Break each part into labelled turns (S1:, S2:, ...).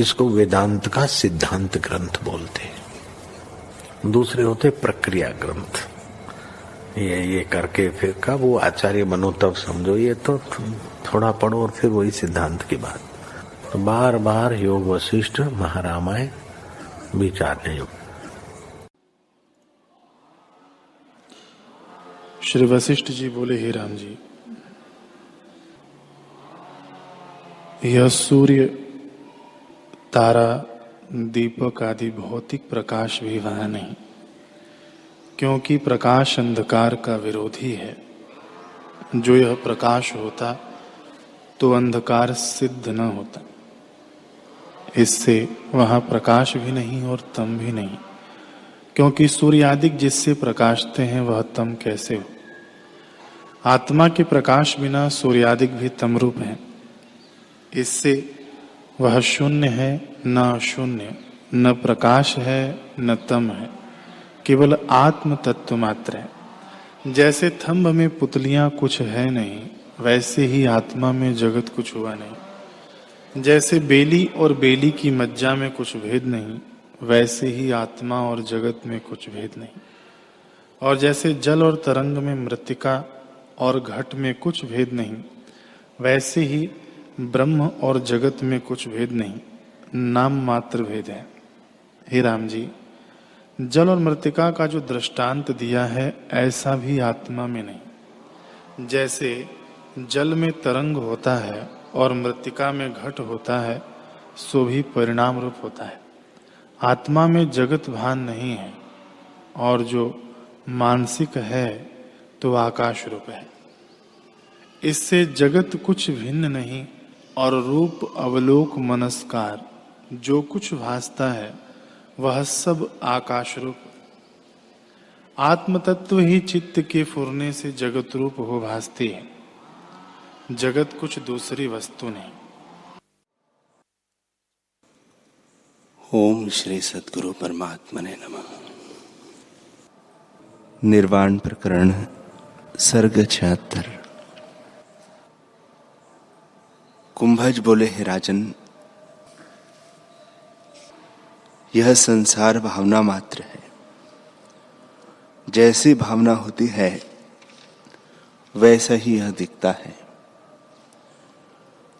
S1: इसको वेदांत का सिद्धांत ग्रंथ बोलते हैं। दूसरे होते प्रक्रिया ग्रंथ। ये ये करके फिर कब वो आचार्य बनो, तब समझो, ये तो थोड़ा पढ़ो और फिर वही सिद्धांत की बात। तो बार बार योग वशिष्ठ महारामायण विचारने योग
S2: श्री वशिष्ठ जी बोले, हे राम जी, यह सूर्य तारा दीपक आदि भौतिक प्रकाश भी वह नहीं, क्योंकि प्रकाश अंधकार का विरोधी है। जो यह प्रकाश होता तो अंधकार सिद्ध न होता। इससे वहाँ प्रकाश भी नहीं और तम भी नहीं, क्योंकि सूर्यादिक जिससे प्रकाशते हैं, वह तम कैसे हो? आत्मा के प्रकाश बिना सूर्यादिक भी तम रूप है। इससे वह शून्य है, न शून्य। न प्रकाश है, न तम है। केवल आत्म तत्व मात्र है। जैसे थम्ब में पुतलियाँ कुछ है नहीं, वैसे ही आत्मा में जगत कुछ हुआ नहीं। जैसे बेली और बेली की मज्जा में कुछ भेद नहीं, वैसे ही आत्मा और जगत में कुछ भेद नहीं। और जैसे जल और तरंग में मृतिका और घट में कुछ भेद नहीं, वैसे ही ब्रह्म और जगत में कुछ भेद नहीं, नाम मात्र भेद है। हे राम जी, जल और मृतिका का जो दृष्टांत दिया है, ऐसा भी आत्मा में नहीं। जैसे जल में तरंग होता है और मृतिका में घट होता है, सो भी परिणाम रूप होता है। आत्मा में जगत भान नहीं है, और जो मानसिक है तो आकाश रूप है। इससे जगत कुछ भिन्न नहीं और रूप अवलोक मनस्कार जो कुछ भासता है वह सब आकाश रूप आत्मतत्व ही चित्त के फुरने से जगत रूप हो भासती है। जगत कुछ दूसरी वस्तु नहीं।
S3: ओम श्री सदगुरु परमात्मा ने नम। निर्वाण प्रकरण सर्ग छिहत्तर। कुंभज बोले, हे राजन, यह संसार भावना मात्र है। जैसी भावना होती है, वैसा ही यह दिखता है।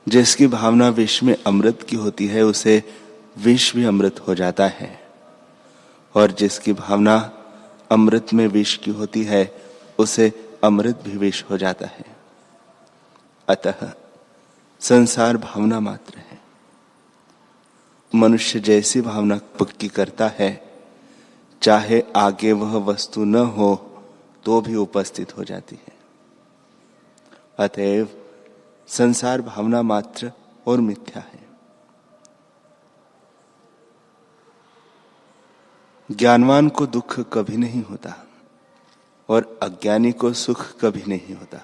S3: जिसकी भावना विश्व में अमृत की होती है, उसे विष भी अमृत हो जाता है। और जिसकी भावना अमृत में विष की होती है, उसे अमृत भी विष हो जाता है। अतः संसार भावना मात्र है। मनुष्य जैसी भावना पक्की करता है, चाहे आगे वह वस्तु न हो तो भी उपस्थित हो जाती है। अतएव, संसार भावना मात्र और मिथ्या है। ज्ञानवान को दुख कभी नहीं होता, और अज्ञानी को सुख कभी नहीं होता।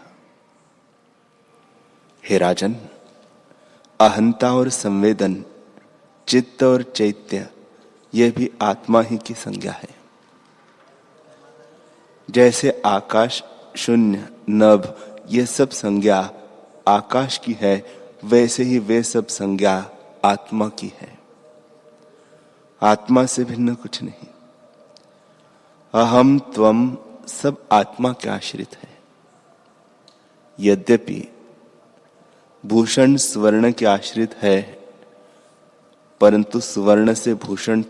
S3: हे राजन अहंता और संवेदन, चित्त और चैत्य, यह भी आत्मा ही की संज्ञा है। जैसे आकाश, शून्य, नभ, ये सब संज्ञा आकाश की है, वैसे ही वे सब संज्ञा आत्मा की है। आत्मा से भिन्न कुछ नहीं। अहम, त्वम सब आत्मा के आश्रित है। यद्यपि भूषण स्वर्ण के आश्रित है, परंतु स्वर्ण से भूषण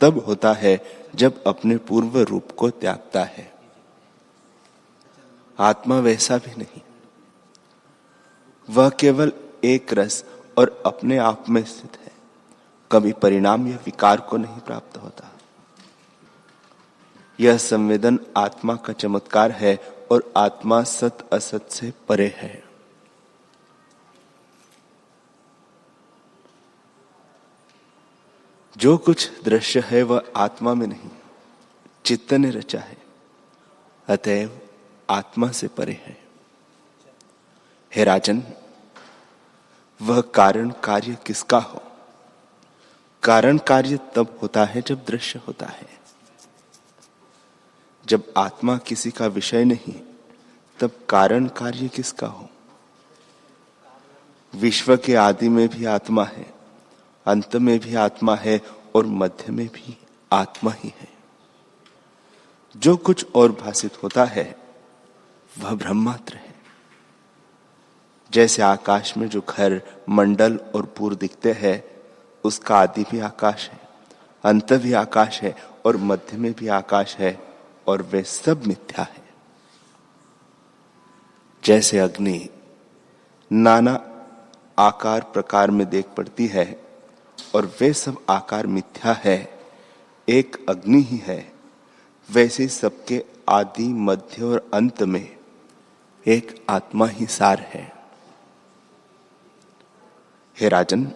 S3: तब होता है जब अपने पूर्व रूप को त्यागता है। आत्मा वैसा भी नहीं। वह केवल एक रस और अपने आप में स्थित है। कभी परिणाम या विकार को नहीं प्राप्त होता। यह संवेदन आत्मा का चमत्कार है और आत्मा सत असत से परे है। जो कुछ दृश्य है वह आत्मा में नहीं, चित्त ने रचा है, अतएव आत्मा से परे है। हे राजन, वह कारण कार्य किसका हो? कारण कार्य तब होता है जब दृश्य होता है। जब आत्मा किसी का विषय नहीं, तब कारण कार्य किसका हो? विश्व के आदि में भी आत्मा है। अंत में भी आत्मा है और मध्य में भी आत्मा ही है। जो कुछ और भाषित होता है, वह ब्रह्मात्र है। जैसे आकाश में जो घर, मंडल और पूर्व दिखते हैं, उसका आदि भी आकाश है, अंत भी आकाश है और मध्य में भी आकाश है और वे सब मिथ्या है। जैसे अग्नि, नाना आकार प्रकार में देख पड़ती है और वे सब आकार मिथ्या है, एक अग्नि ही है। वैसे सबके आदि मध्य और अंत में एक आत्मा ही सार है। हे राजन,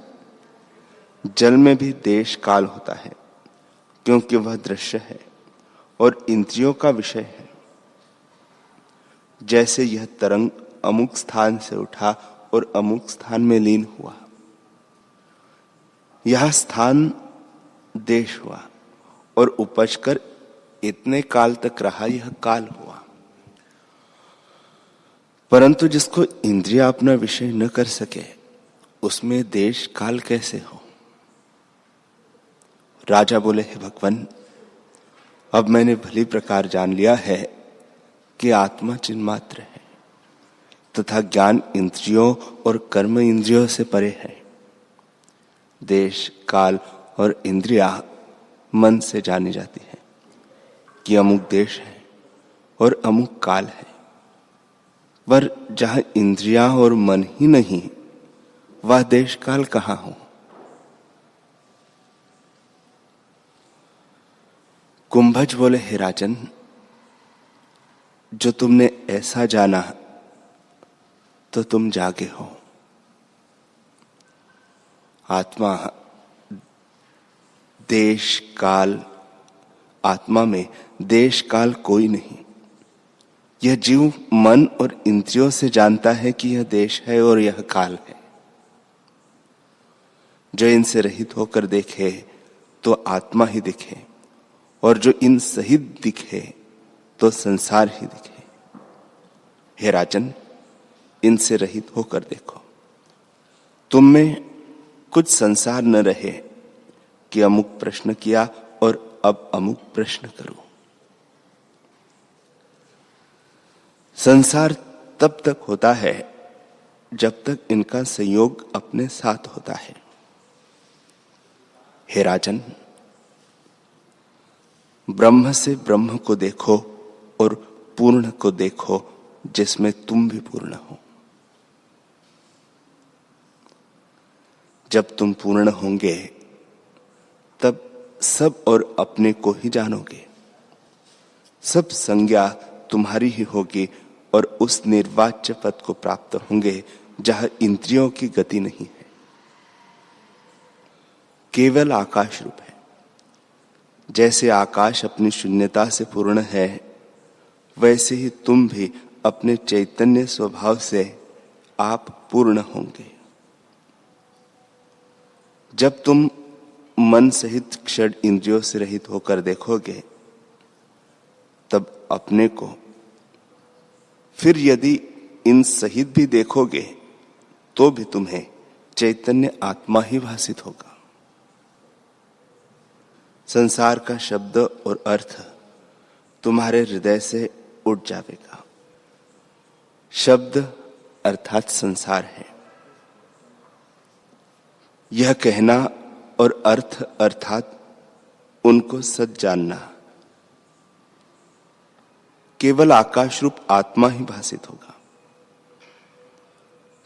S3: जल में भी देश काल होता है, क्योंकि वह दृश्य है और इंद्रियों का विषय है। जैसे यह तरंग अमुक स्थान से उठा और अमुक स्थान में लीन हुआ। यह स्थान देश हुआ और उपज कर इतने काल तक रहा, यह काल हुआ। परंतु जिसको इंद्रिया अपना विषय न कर सके, उसमें देश काल कैसे हो? राजा बोले, हे भगवान, अब मैंने भली प्रकार जान लिया है कि आत्मा चिन्मात्र है, तथा ज्ञान इंद्रियों और कर्म इंद्रियों से परे है। देश, काल और इंद्रिया मन से जानी जाती है कि अमुक देश है और अमुक काल है। पर जहाँ इंद्रिया और मन ही नहीं, वह देश, काल कहाँ हो? कुंभज बोले, हे राजन, जो तुमने ऐसा जाना तो तुम जागे हो। आत्मा, देश, काल, आत्मा में देश, काल कोई नहीं। यह जीव मन और इंद्रियों से जानता है कि यह देश है और यह काल है। जो इनसे रहित होकर देखे तो आत्मा ही दिखे, और जो इन सहित दिखे तो संसार ही दिखे। हे राजन, इनसे रहित होकर देखो। तुम में कुछ संसार न रहे कि अमुक प्रश्न किया और अब अमुक प्रश्न करो। संसार तब तक होता है जब तक इनका संयोग अपने साथ होता है। हे राजन, ब्रह्म से ब्रह्म को देखो और पूर्ण को देखो जिसमें तुम भी पूर्ण हो। जब तुम पूर्ण होंगे, तब सब और अपने को ही जानोगे। सब संज्ञा तुम्हारी ही होगी और उस निर्वाच्य पद को प्राप्त होंगे, जहाँ इंद्रियों की गति नहीं है। केवल आकाश रूप है। जैसे आकाश अपनी शून्यता से पूर्ण है, वैसे ही तुम भी अपने चैतन्य स्वभाव से आप पूर्ण होंगे। जब तुम मन सहित क्षण इंद्रियों से रहित होकर देखोगे, तब अपने को फिर यदि इन सहित भी देखोगे तो भी तुम्हें चैतन्य आत्मा ही भाषित होगा। संसार का शब्द और अर्थ तुम्हारे हृदय से उठ जाएगा शब्द अर्थात संसार है। यह कहना और अर्थ अर्थात उनको सच जानना। केवल आकाश रूप आत्मा ही भाषित होगा।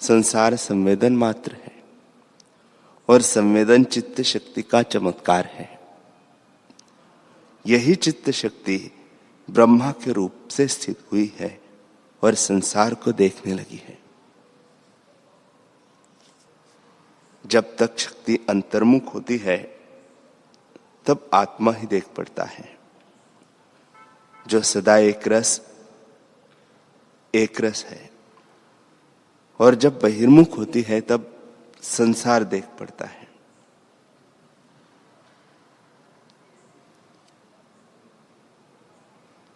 S3: संसार संवेदन मात्र है और संवेदन चित्त शक्ति का चमत्कार है। यही चित्त शक्ति ब्रह्मा के रूप से स्थित हुई है और संसार को देखने लगी है। जब तक शक्ति अंतर्मुख होती है, तब आत्मा ही देख पड़ता है। जो सदा एक रस एक रस है। और जब बहिर्मुख होती है, तब संसार देख पड़ता है।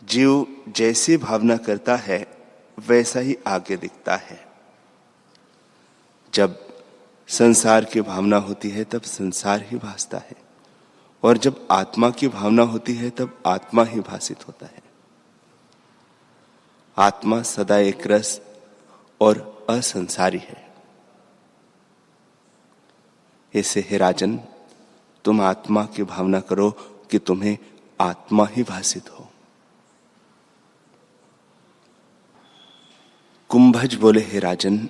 S3: जीव जैसी भावना करता है, वैसा ही आगे दिखता है। जब संसार की भावना होती है, तब संसार ही भासता है। और जब आत्मा की भावना होती है, तब आत्मा ही भाषित होता है। आत्मा सदा एक रस और असंसारी है। ऐसे हे राजन, तुम आत्मा की भावना करो कि तुम्हें आत्मा ही भाषित हो। कुंभज बोले, हे राजन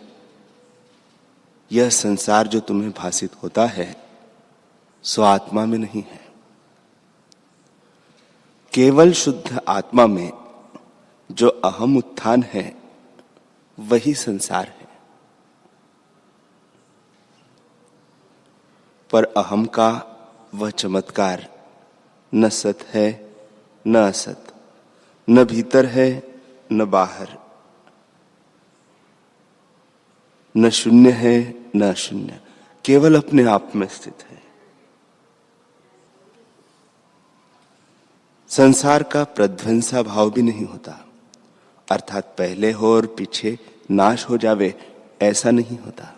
S3: यह संसार जो तुम्हें भाषित होता है, सो आत्मा में नहीं है। केवल शुद्ध आत्मा में जो अहम उत्थान है, वही संसार है। पर अहम का वह चमत्कार न सत है, न असत, न भीतर है, न बाहर। न शून्य है, न शून्य। केवल अपने आप में स्थित है। संसार का प्रध्वंसा भाव भी नहीं होता। अर्थात पहले हो और पीछे नाश हो जावे, ऐसा नहीं होता।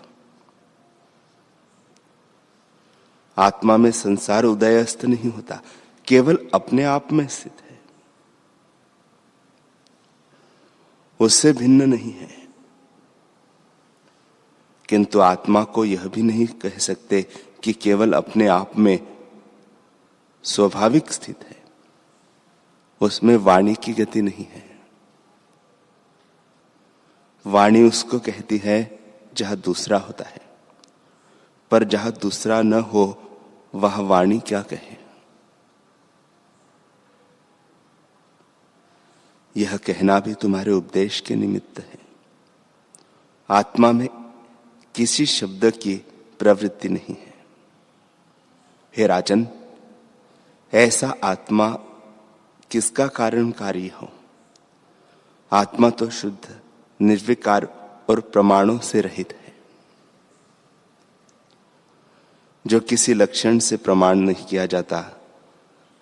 S3: आत्मा में संसार उदयस्त नहीं होता, केवल अपने आप में स्थित है। उससे भिन्न नहीं है। किंतु आत्मा को यह भी नहीं कह सकते कि केवल अपने आप में स्वाभाविक स्थित है। उसमें वाणी की गति नहीं है। वाणी उसको कहती है, जहाँ दूसरा होता है। पर जहाँ दूसरा न हो, वह वाणी क्या कहे? यह कहना भी तुम्हारे उपदेश के निमित्त है। आत्मा में किसी शब्द की प्रवृत्ति नहीं है। हे राजन, ऐसा आत्मा किसका कारण कार्य हो? आत्मा तो शुद्ध, निर्विकार और प्रमाणों से रहित है। जो किसी लक्षण से प्रमाण नहीं किया जाता,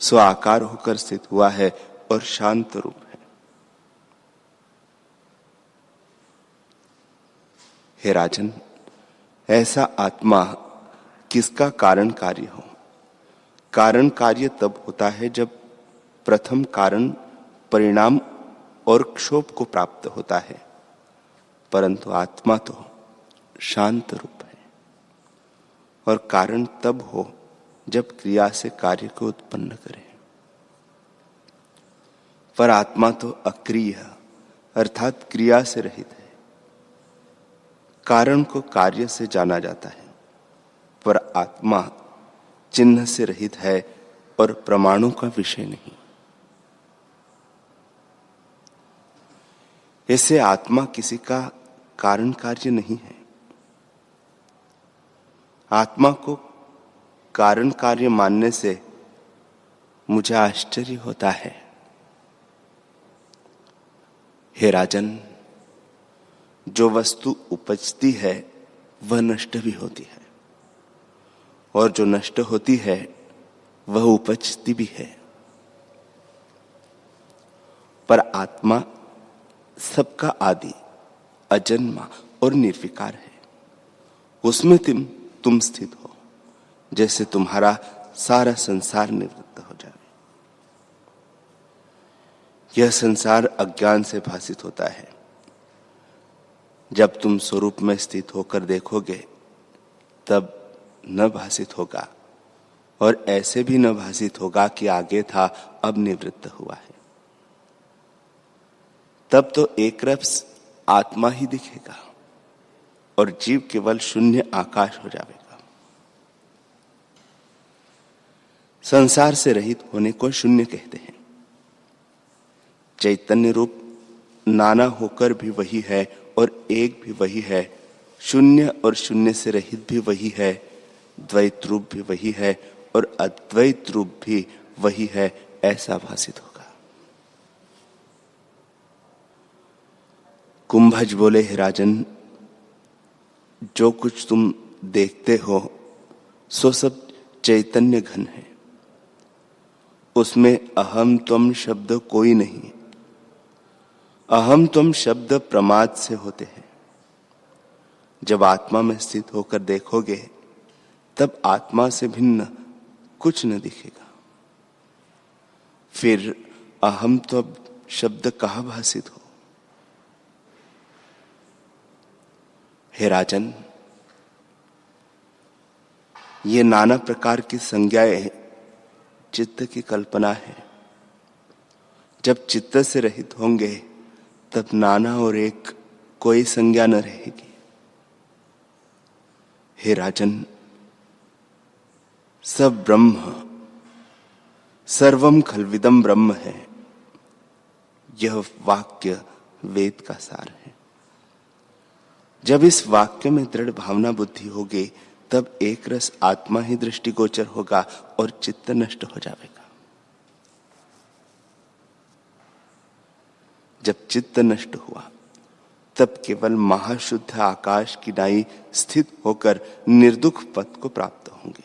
S3: सो आकार होकर स्थित हुआ है और शांत रूप है। हे राजन ऐसा आत्मा किसका कारण कार्य हो? कारण कार्य तब होता है जब प्रथम कारण परिणाम और क्षोभ को प्राप्त होता है। परंतु आत्मा तो शांत रूप है। और कारण तब हो जब क्रिया से कार्य को उत्पन्न करे। पर आत्मा तो अक्रिय, अर्थात क्रिया से रहित है। कारण को कार्य से जाना जाता है। पर आत्मा चिन्ह से रहित है और प्रमाणों का विषय नहीं। ऐसे आत्मा किसी का कारण कार्य नहीं है। आत्मा को कारण कार्य मानने से मुझे आश्चर्य होता है। हे राजन जो वस्तु उपजती है, वह नष्ट भी होती है। और जो नष्ट होती है, वह उपजती भी है। पर आत्मा सबका आदि, अजन्मा और निर्विकार है। उसमें तुम तुम स्थित हो, जैसे तुम्हारा सारा संसार निवृत्त हो जाए। यह संसार अज्ञान से भाषित होता है। जब तुम स्वरूप में स्थित होकर देखोगे, तब न भाषित होगा। और ऐसे भी न भाषित होगा कि आगे था, अब निवृत्त हुआ है। तब तो एक रफ्स आत्मा ही दिखेगा, और जीव केवल शून्य आकाश हो जाएगा। संसार से रहित होने को शून्य कहते हैं। चैतन्य रूप नाना होकर भी वही है और एक भी वही है। शून्य और शून्य से रहित भी वही है। द्वैत रूप भी वही है और अद्वैत रूप भी वही है, ऐसा भाषित होगा। कुंभज बोले, हे राजन, जो कुछ तुम देखते हो, सो सब चैतन्य घन है। उसमें अहम तुम शब्द कोई नहीं। अहम तुम शब्द प्रमाद से होते हैं। जब आत्मा में स्थित होकर देखोगे, तब आत्मा से भिन्न कुछ न दिखेगा। फिर अहम तो शब्द कहा भाषित हो? हे राजन, ये नाना प्रकार की संज्ञाएँ चित्त की कल्पना है। जब चित्त से रहित होंगे तब नाना और एक कोई संज्ञा न रहेगी। हे राजन, सब ब्रह्म सर्वम खलविदम ब्रह्म है। यह वाक्य वेद का सार है। जब इस वाक्य में दृढ़ भावना बुद्धि होगी, तब एक रस आत्मा ही दृष्टिगोचर होगा और चित्त नष्ट हो जाएगा। जब चित्त नष्ट हुआ, तब केवल महाशुद्ध आकाश की डाई स्थित होकर निर्दुख पद को प्राप्त होंगे,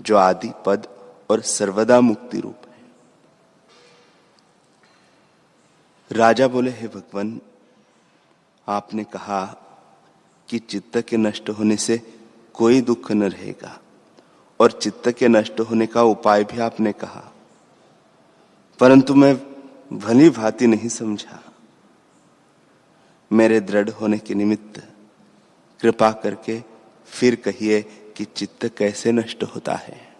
S3: जो आदि पद और सर्वदा मुक्ति रूप है। राजा बोले, हे भगवान, आपने कहा कि चित्त के नष्ट होने से कोई दुख न रहेगा, और चित्त के नष्ट होने का उपाय भी आपने कहा। परंतु मैं भली भांति नहीं समझा। मेरे दृढ़ होने के निमित्त कृपा करके फिर कहिए कि चित्त कैसे नष्ट होता है।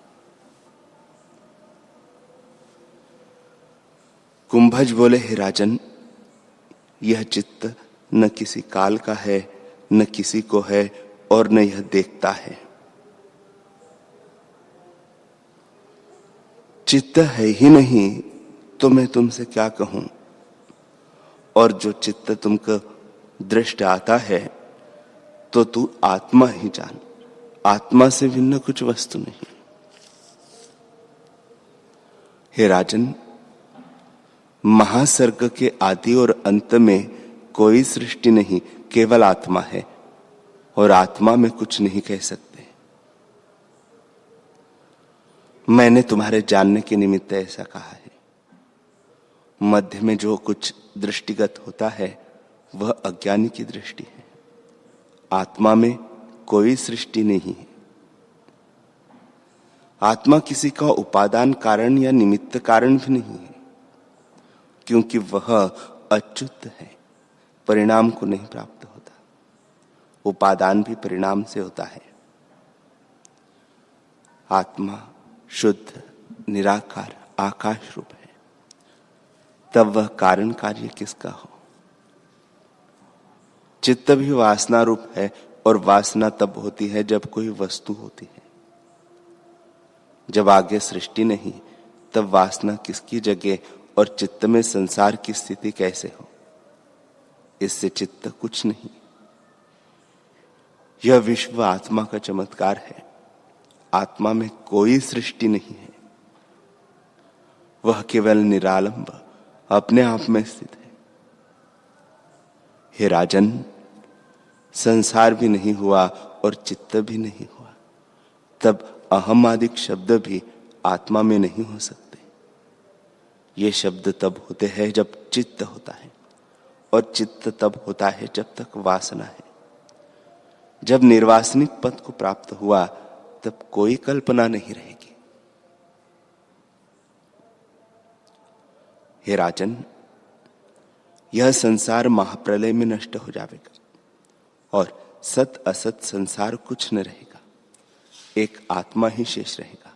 S3: कुंभज बोले, हे राजन, यह चित्त न किसी काल का है, न किसी को है और न यह देखता है। चित्त है ही नहीं तो मैं तुमसे क्या कहूँ? और जो चित्त तुमको दृष्ट आता है तो तू आत्मा ही जान। आत्मा से भिन्न कुछ वस्तु नहीं। हे राजन, महासर्ग के आदि और अंत में कोई सृष्टि नहीं, केवल आत्मा है, और आत्मा में कुछ नहीं कह सकते। मैंने तुम्हारे जानने के निमित्त ऐसा कहा है। मध्य में जो कुछ दृष्टिगत होता है, वह अज्ञानी की दृष्टि है। आत्मा में कोई सृष्टि नहीं है। आत्मा किसी का उपादान कारण या निमित्त कारण भी नहीं है, क्योंकि वह अच्युत है, परिणाम को नहीं प्राप्त होता। उपादान भी परिणाम से होता है। आत्मा शुद्ध, निराकार, आकाश रूप है। तब वह कारण कार्य किसका हो? चित्त भी वासना रूप है और वासना तब होती है जब कोई वस्तु होती है। जब आगे सृष्टि नहीं, तब वासना किसकी जगह और चित्त में संसार की स्थिति कैसे हो? इससे चित्त कुछ नहीं। यह विश्व आत्मा का चमत्कार है। आत्मा में कोई सृष्टि नहीं है। वह केवल निरालंब अपने आप में स्थित है। हे राजन, संसार भी नहीं हुआ और चित्त भी नहीं हुआ। तब अहम आदिक शब्द भी आत्मा में नहीं हो सकते। ये शब्द तब होते हैं जब चित्त होता है और चित्त तब होता है जब तक वासना है। जब निर्वासनिक पद को प्राप्त हुआ, तब कोई कल्पना नहीं रहेगी। हे राजन, यह संसार महाप्रलय में नष्ट हो जाएगा और सत असत संसार कुछ न रहेगा। एक आत्मा ही शेष रहेगा,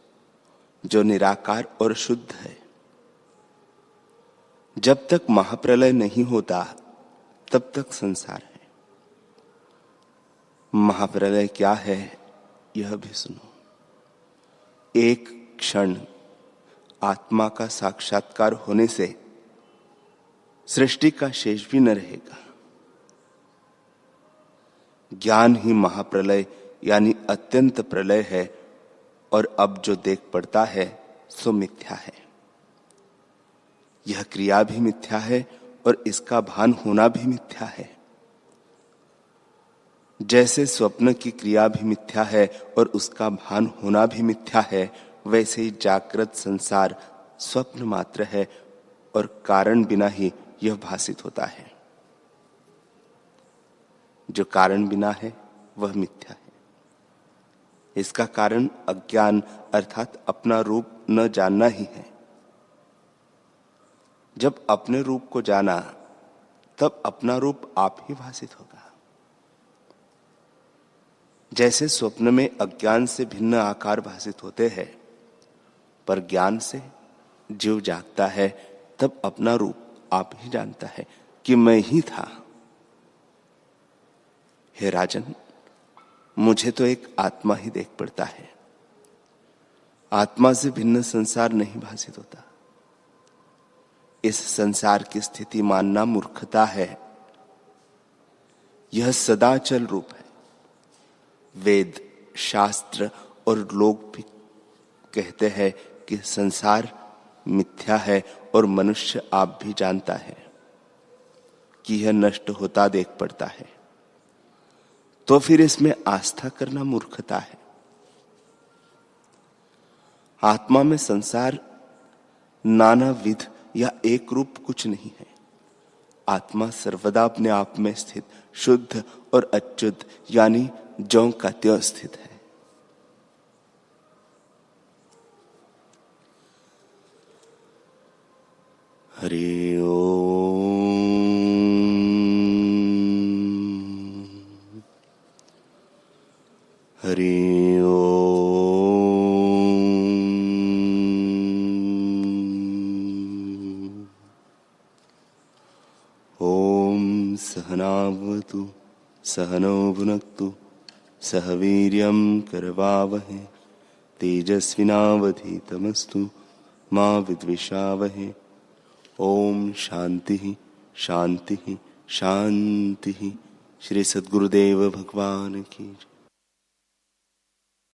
S3: जो निराकार और शुद्ध है। जब तक महाप्रलय नहीं होता, तब तक संसार है। महाप्रलय क्या है, यह भी सुनो। एक क्षण आत्मा का साक्षात्कार होने से सृष्टि का शेष भी न रहेगा। ज्ञान ही महाप्रलय यानी अत्यंत प्रलय है और अब जो देख पड़ता है, सो मिथ्या है। यह क्रिया भी मिथ्या है और इसका भान होना भी मिथ्या है। जैसे स्वप्न की क्रिया भी मिथ्या है और उसका भान होना भी मिथ्या है वैसे ही जागृत संसार स्वप्न मात्र है और कारण बिना ही यह भाषित होता है। जो कारण बिना है, वह मिथ्या है। इसका कारण अज्ञान अर्थात अपना रूप न जानना ही है। जब अपने रूप को जाना, तब अपना रूप आप ही भाषित होगा। जैसे स्वप्न में अज्ञान से भिन्न आकार भाषित होते हैं पर ज्ञान से जीव जागता है, तब अपना रूप आप ही जानता है कि मैं ही था। हे राजन, मुझे तो एक आत्मा ही देख पड़ता है। आत्मा से भिन्न संसार नहीं भाषित होता। इस संसार की स्थिति मानना मूर्खता है। यह सदाचल रूप है। वेद, शास्त्र और लोग भी कहते हैं कि संसार मिथ्या है और मनुष्य आप भी जानता है कि यह नष्ट होता देख पड़ता है। तो फिर इसमें आस्था करना मूर्खता है। आत्मा में संसार नाना विध या एक रूप कुछ नहीं है। आत्मा सर्वदा अपने आप में स्थित, शुद्ध और अच्युत, यानी जौ का त्यों स्थित है। हरि ओ। हरि ओ। ॐ सहनावतु सहनो भुनक्तु सह वीर्यं करवावहे तेजस्विनावधीतमस्तु मा विद्विषावहे। ओम शांति ही शांति ही शांति। ही श्री सद्गुरुदेव भगवान की